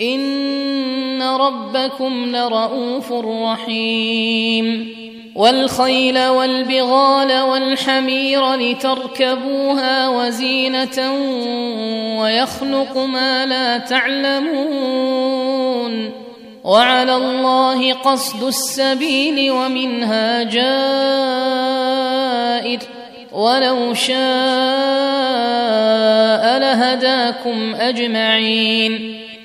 ان ربكم لرءوف رحيم والخيل والبغال والحمير لتركبوها وزينه ويخلق ما لا تعلمون وعلى الله قصد السبيل ومنها جائر ولو شاء لهداكم اجمعين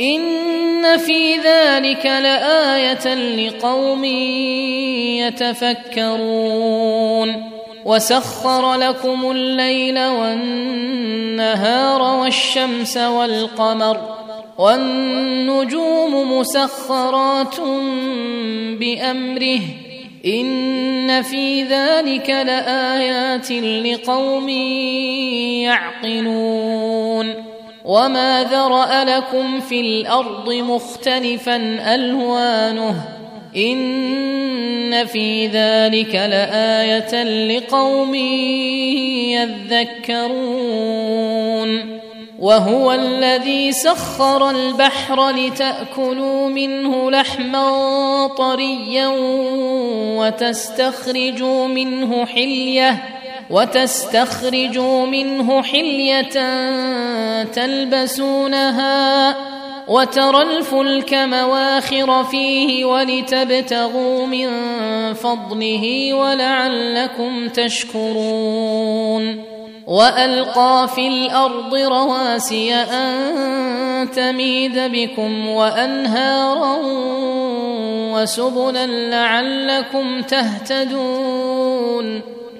إن في ذلك لآية لقوم يتفكرون وسخر لكم الليل والنهار والشمس والقمر والنجوم مسخرات بأمره إن في ذلك لآيات لقوم يعقلون وما ذرا لكم في الأرض مختلفا الوانه ان في ذلك لايه لقوم يذكرون وهو الذي سخر البحر لتاكلوا منه لحما طريا وتستخرجوا منه حليه وتستخرجوا منه حلية تلبسونها وترى الفلك مواخر فيه ولتبتغوا من فضله ولعلكم تشكرون وألقى في الأرض رواسي أن تميد بكم وأنهارا وسبلا لعلكم تهتدون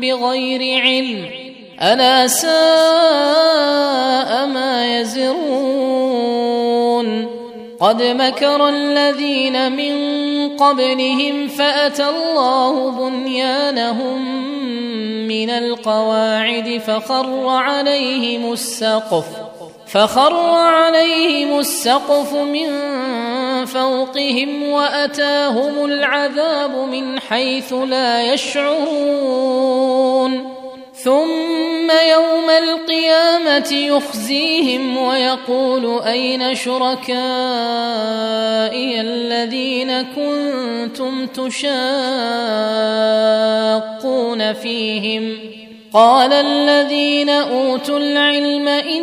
بغير علم ألا ساء ما يزرون قد مكر الذين من قبلهم فأتى الله بنيانهم من القواعد فخر عليهم السقف فخر عليهم السقف من فوقهم وأتاهم العذاب من حيث لا يشعرون. ثم يوم القيامة يخزيهم ويقول أين شركائي الذين كنتم تشاقون فيهم؟ قال الذين أوتوا العلم إن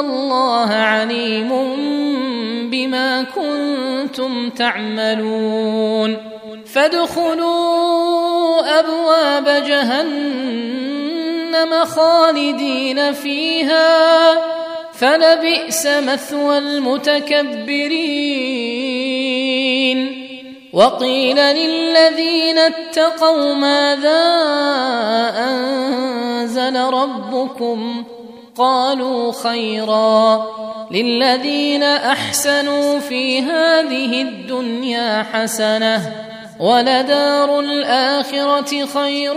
الله عليم بما كنتم تعملون. فادخلوا أبواب جهنم خالدين فيها. فلبئس مثوى المتكبرين. وقيل للذين اتقوا ماذا أنزل ربكم؟ قالوا خيرا للذين أحسنوا في هذه الدنيا حسنة ولدار الآخرة خير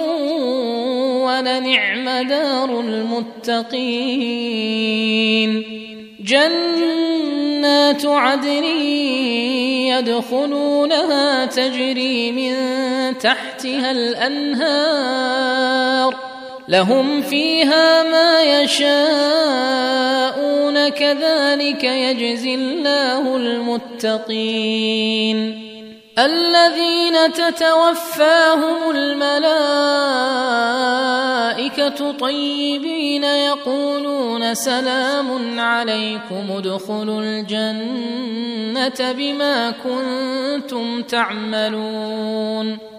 ولنعم دار المتقين. جنات عدن يدخلونها تجري من تحتها الأنهار لهم فيها ما يشاءون كذلك يجزي الله المتقين. الذين تتوفاهم الملائكة طيبين يقولون سلام عليكم ادخلوا الجنة بما كنتم تعملون.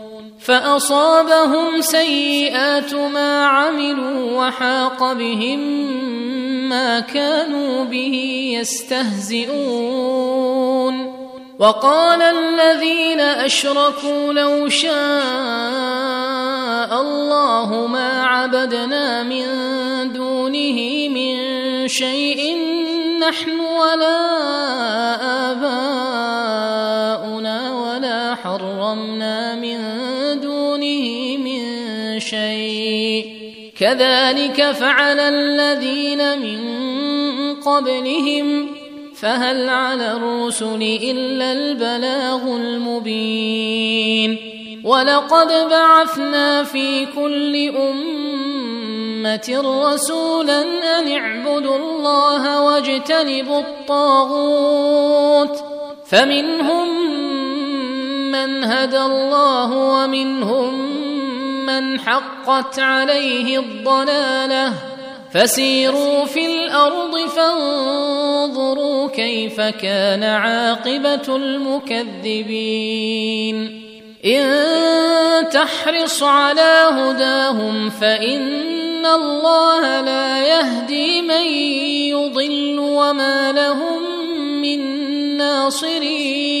فأصابهم سيئات ما عملوا وحاق بهم ما كانوا به يستهزئون. وقال الذين أشركوا لو شاء الله ما عبدنا من دونه من شيء نحن ولا آباؤنا ولا حرمنا كذلك فعل الذين من قبلهم فهل على الرسل إلا البلاغ المبين. ولقد بعثنا في كل امه رسولا ان اعبدوا الله واجتنبوا الطاغوت فمنهم من هدى الله ومنهم من حقت عليه الضلاله فسيروا في الأرض فانظروا كيف كان عاقبه المكذبين ان تحرص على هداهم فان الله لا يهدي من يضل وما لهم من ناصرين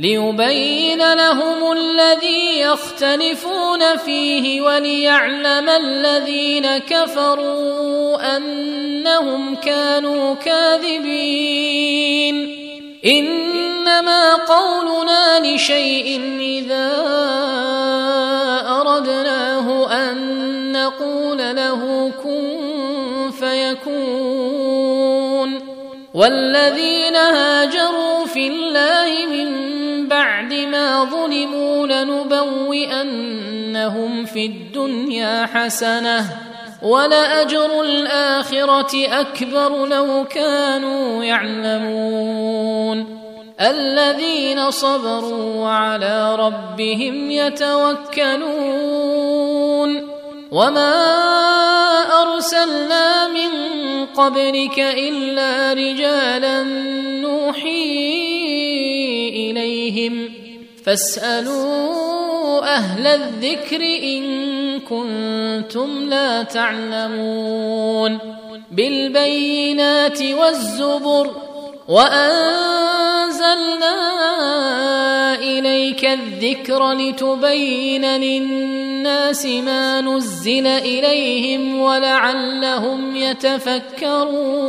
ليبين لهم الذي يختلفون فيه وليعلم الذين كفروا أنهم كانوا كاذبين. إنما قولنا لشيء إذا أردناه أن نقول له كن فيكون. والذين هاجروا في الله من ظلموا لنبوئنهم في الدنيا حسنة ولأجر الآخرة أكبر لو كانوا يعلمون. الذين صبروا وعلى ربهم يتوكلون. وما أرسلنا من قبلك إلا رجالا نوحي إليهم. فاسألوا أهل الذكر إن كنتم لا تعلمون بالبينات والزبر وأنزلنا إليك الذكر لتبين للناس ما نزل إليهم ولعلهم يتفكرون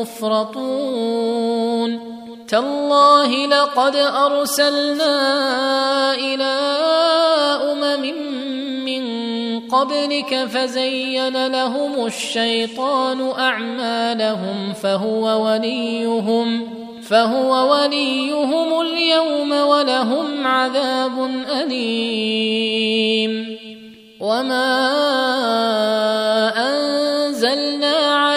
مفرطون تالله لقد أرسلنا إلى أمم من قبلك فزين لهم الشيطان أعمالهم فهو وليهم فهو وليهم اليوم ولهم عذاب أليم. وما أنزلنا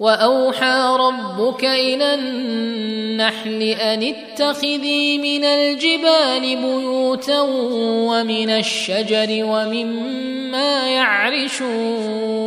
وأوحى ربك إلى النحل أن اتخذي من الجبال بيوتا ومن الشجر ومما يعرشون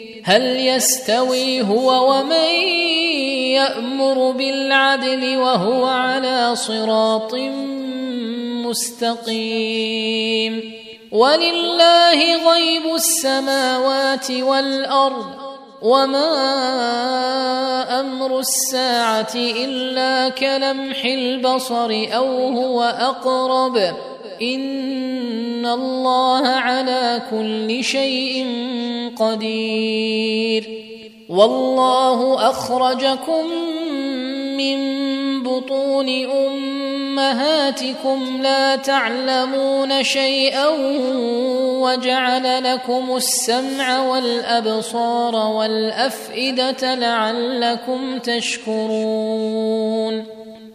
هل يستوي هو ومن يأمر بالعدل وهو على صراط مستقيم؟ ولله غيب السماوات والأرض وما أمر الساعة إلا كلمح البصر أو هو أقرب ان الله على كل شيء قدير. والله اخرجكم من بطون امهاتكم لا تعلمون شيئا وجعل لكم السمع والابصار والافئده لعلكم تشكرون.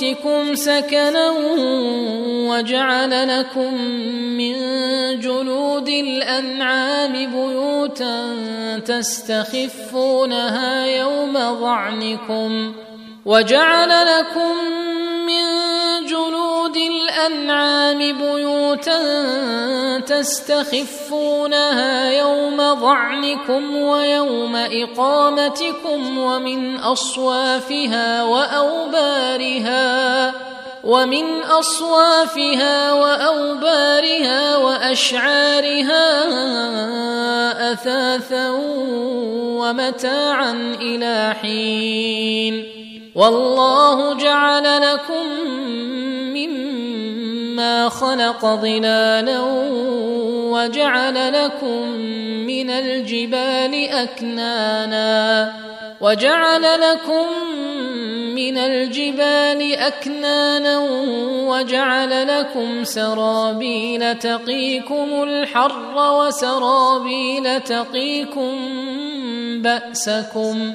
بيوتكم سكنا وجعل لكم من جلود الأنعام بيوتا تستخفونها يوم ظعنكم وجعل لكم جلود الأنعام بيوتا تستخفونها يوم ظعنكم ويوم إقامتكم ومن أصوافها وأوبارها ومن أصوافها وأوبارها وأشعارها أثاثا ومتاعا إلى حين. والله جعل لكم خلق ظلالا وجعل لكم من الجبال اكنانا وجعل لكم من الجبال اكنانا وجعل لكم سرابيل تقيكم الحر وسرابيل تقيكم باسكم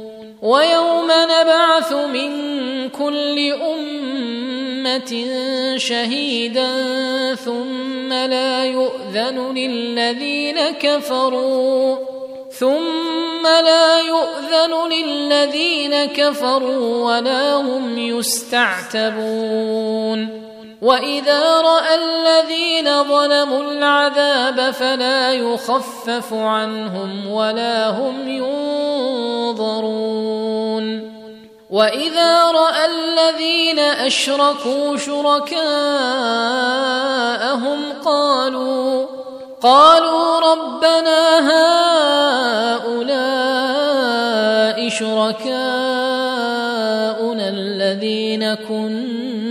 ويوم نبعث من كل أمة شهيدا ثم لا يؤذن للذين كفروا. ثم لا يؤذن للذين كفروا ولا هم يستعتبون. واذا راى الذين ظلموا العذاب فلا يخفف عنهم ولا هم ينظرون واذا راى الذين اشركوا شركاءهم قالوا قالوا ربنا هؤلاء شركاؤنا الذين كنا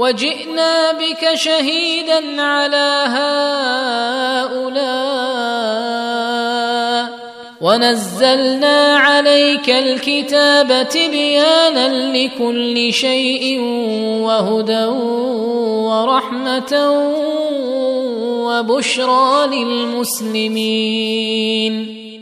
وجئنا بك شهيدا على هؤلاء ونزلنا عليك الكتاب تبيانا لكل شيء وهدى ورحمة وبشرى للمسلمين.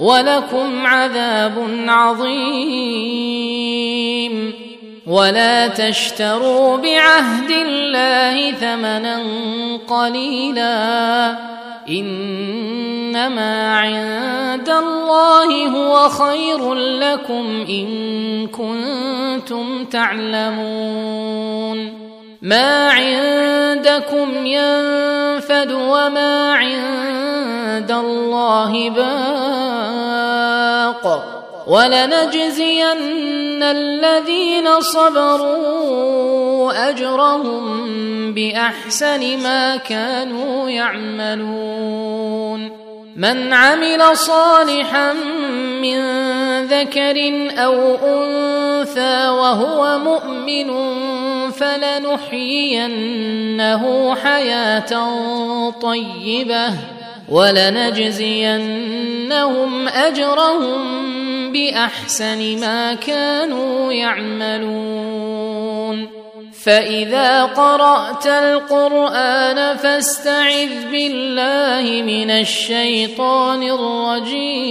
ولكم عذاب عظيم. ولا تشتروا بعهد الله ثمنا قليلا. إنما عند الله هو خير لكم إن كنتم تعلمون. ما عندكم ينفد وما عند الله باق ولنجزين الذين صبروا أجرهم بأحسن ما كانوا يعملون. من عمل صالحا من ذكر أو أنثى وهو مؤمن فلنحيينه حياة طيبة ولنجزينهم أجرهم بأحسن ما كانوا يعملون. فإذا قرأت القرآن فاستعذ بالله من الشيطان الرجيم.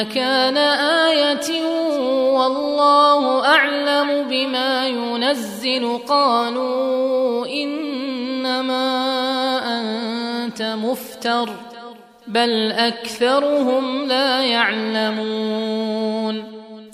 مكان آية والله أعلم بما ينزل قالوا إنما أنت مفتر بل أكثرهم لا يعلمون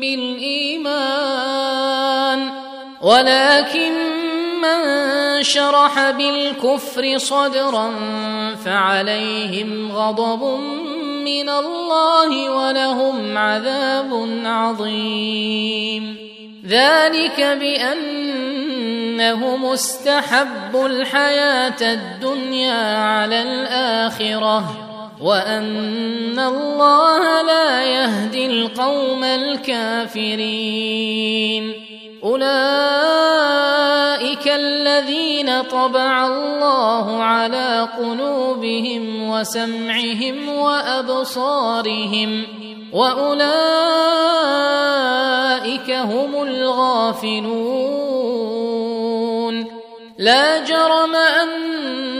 بالإيمان ولكن من شرح بالكفر صدرا فعليهم غضب من الله ولهم عذاب عظيم. ذلك بأنهم استحبوا الحياة الدنيا على الآخرة. وان الله لا يهدي القوم الكافرين اولئك الذين طبع الله على قلوبهم وسمعهم وابصارهم واولئك هم الغافلون لا جرم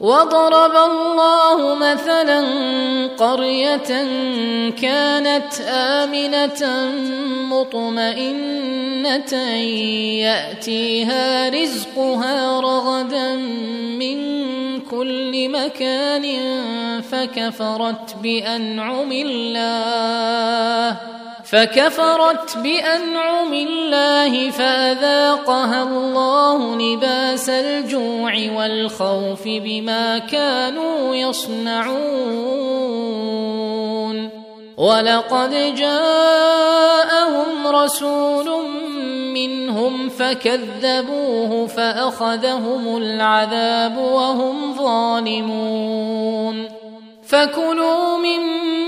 وضرب الله مثلا قرية كانت آمنة مطمئنة يأتيها رزقها رغدا من كل مكان فكفرت بأنعم الله فكفرت بأنعم الله فأذاقها الله لباس الجوع والخوف بما كانوا يصنعون. ولقد جاءهم رسول منهم فكذبوه فأخذهم العذاب وهم ظالمون. فكلوا مما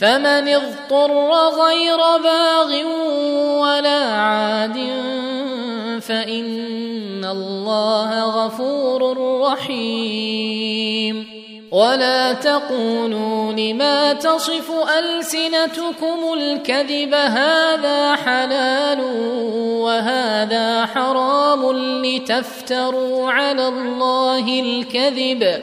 فمن اضطر غير باغ ولا عاد فإن الله غفور رحيم. ولا تقولوا لما تصف ألسنتكم الكذب هذا حلال وهذا حرام لتفتروا على الله الكذب.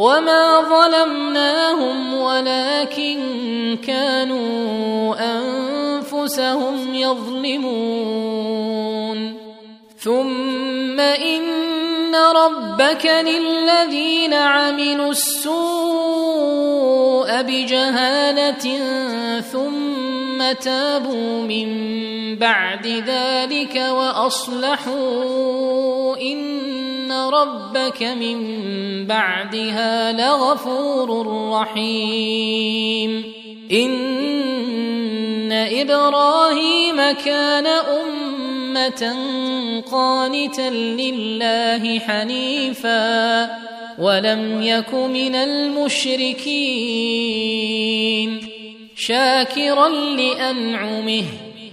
وما ظلمناهم ولكن كانوا انفسهم يظلمون ثم ان ربك للذين عملوا السوء بجهاله ثم تابوا من بعد ذلك واصلحوا ان ربك من بعدها لغفور رحيم ان إبراهيم كان امه قانتا لله حنيفا ولم يك من المشركين شاكرا لانعمه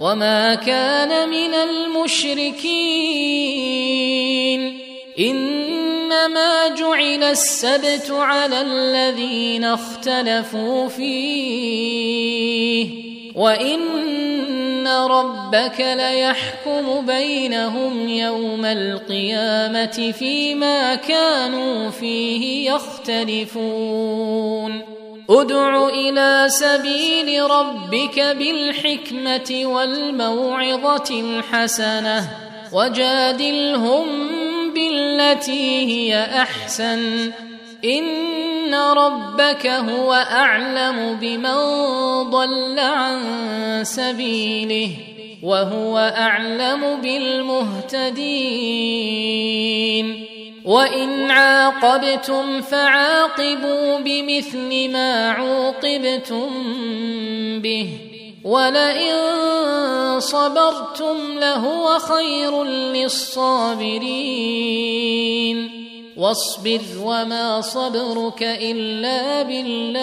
وما كان من المشركين انما جعل السبت على الذين اختلفوا فيه وان ربك ليحكم بينهم يوم القيامه فيما كانوا فيه يختلفون ادع إلى سبيل ربك بالحكمة والموعظة الحسنة وجادلهم بالتي هي أحسن. إن ربك هو أعلم بمن ضل عن سبيله وهو أعلم بالمهتدين. وإن عاقبتم فعاقبوا بمثل ما عوقبتم به ولئن صبرتم لهو خير للصابرين. واصبر وما صبرك إلا بالله.